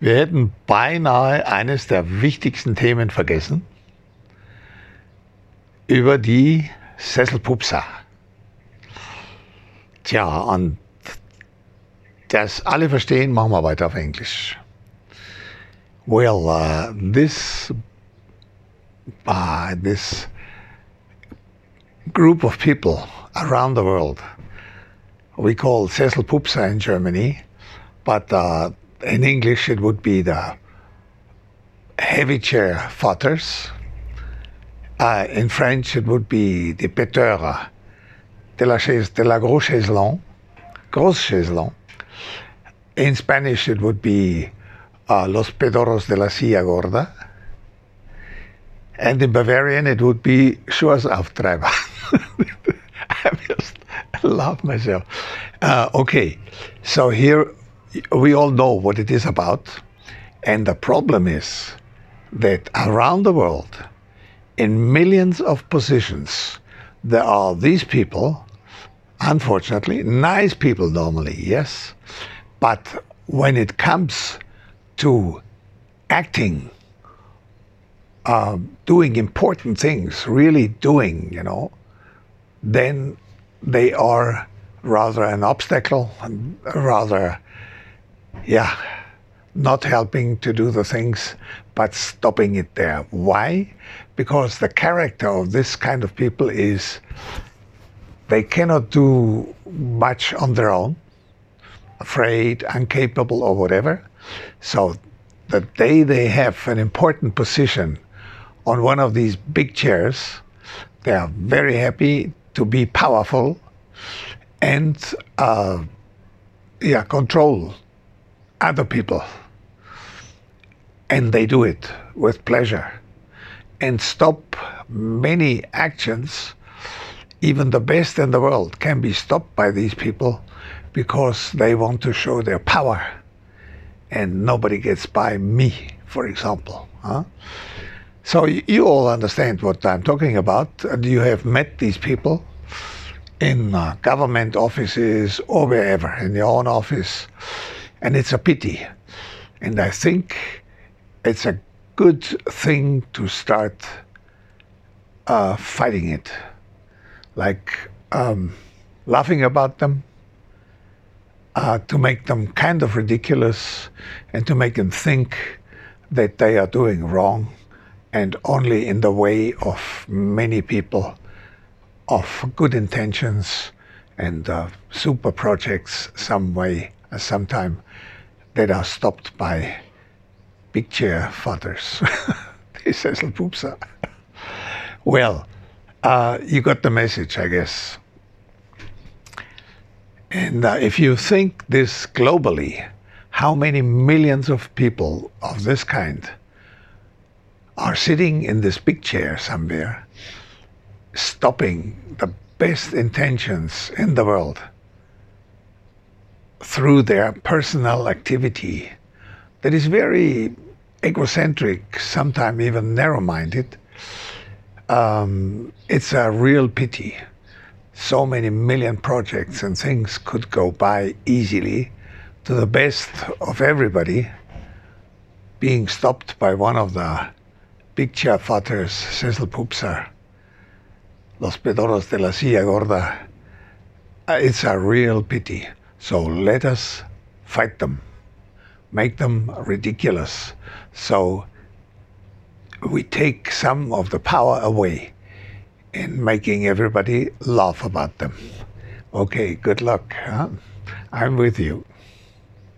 Wir hätten beinahe eines der wichtigsten Themen vergessen, über die Sesselpupsa. Tja, und das alle verstehen, machen wir weiter auf Englisch. Well, uh, this, uh, this group of people around the world, we call Sesselpupsa in Germany, but uh, in English it would be the heavy chair fathers. Uh, in French it would be the péteurs de la, chaise, de la gros chaiselon, gros chaiselon. In Spanish it would be uh, los pedoros de la silla gorda. And in Bavarian it would be Schuhauftreiber. I just love myself. Uh, okay, so here we all know what it is about. And the problem is that around the world, in millions of positions, there are these people, unfortunately, nice people normally, yes, but when it comes to acting, uh, doing important things, really doing, you know, then they are rather an obstacle, rather yeah, not helping to do the things, but stopping it there. Why? Because the character of this kind of people is they cannot do much on their own, afraid, incapable, or whatever. So the day they have an important position on one of these big chairs, they are very happy to be powerful and uh, yeah, control other people. And they do it with pleasure and stop many actions. Even the best in the world can be stopped by these people because they want to show their power. And nobody gets by me, for example. Huh? So you all understand what I'm talking about. You have met these people in uh, government offices or wherever, in your own office. And it's a pity. And I think it's a good thing to start uh, fighting it. Like um, laughing about them, uh, to make them kind of ridiculous, and to make them think that they are doing wrong and only in the way of many people of good intentions and uh, super projects some way, uh, sometime that are stopped by big chair fathers. this is Pupsa. well, uh, you got the message, I guess. And uh, if you think this globally, how many millions of people of this kind are sitting in this big chair somewhere, stopping the best intentions in the world through their personal activity that is very egocentric, sometimes even narrow minded, um, it's a real pity. So many million projects and things could go by easily to the best of everybody, being stopped by one of the chair fathers, Sesselpupser, Los Pedoros de la Silla Gorda. Uh, it's a real pity. So let us fight them, make them ridiculous. So we take some of the power away in making everybody laugh about them. Okay, good luck. Huh? I'm with you.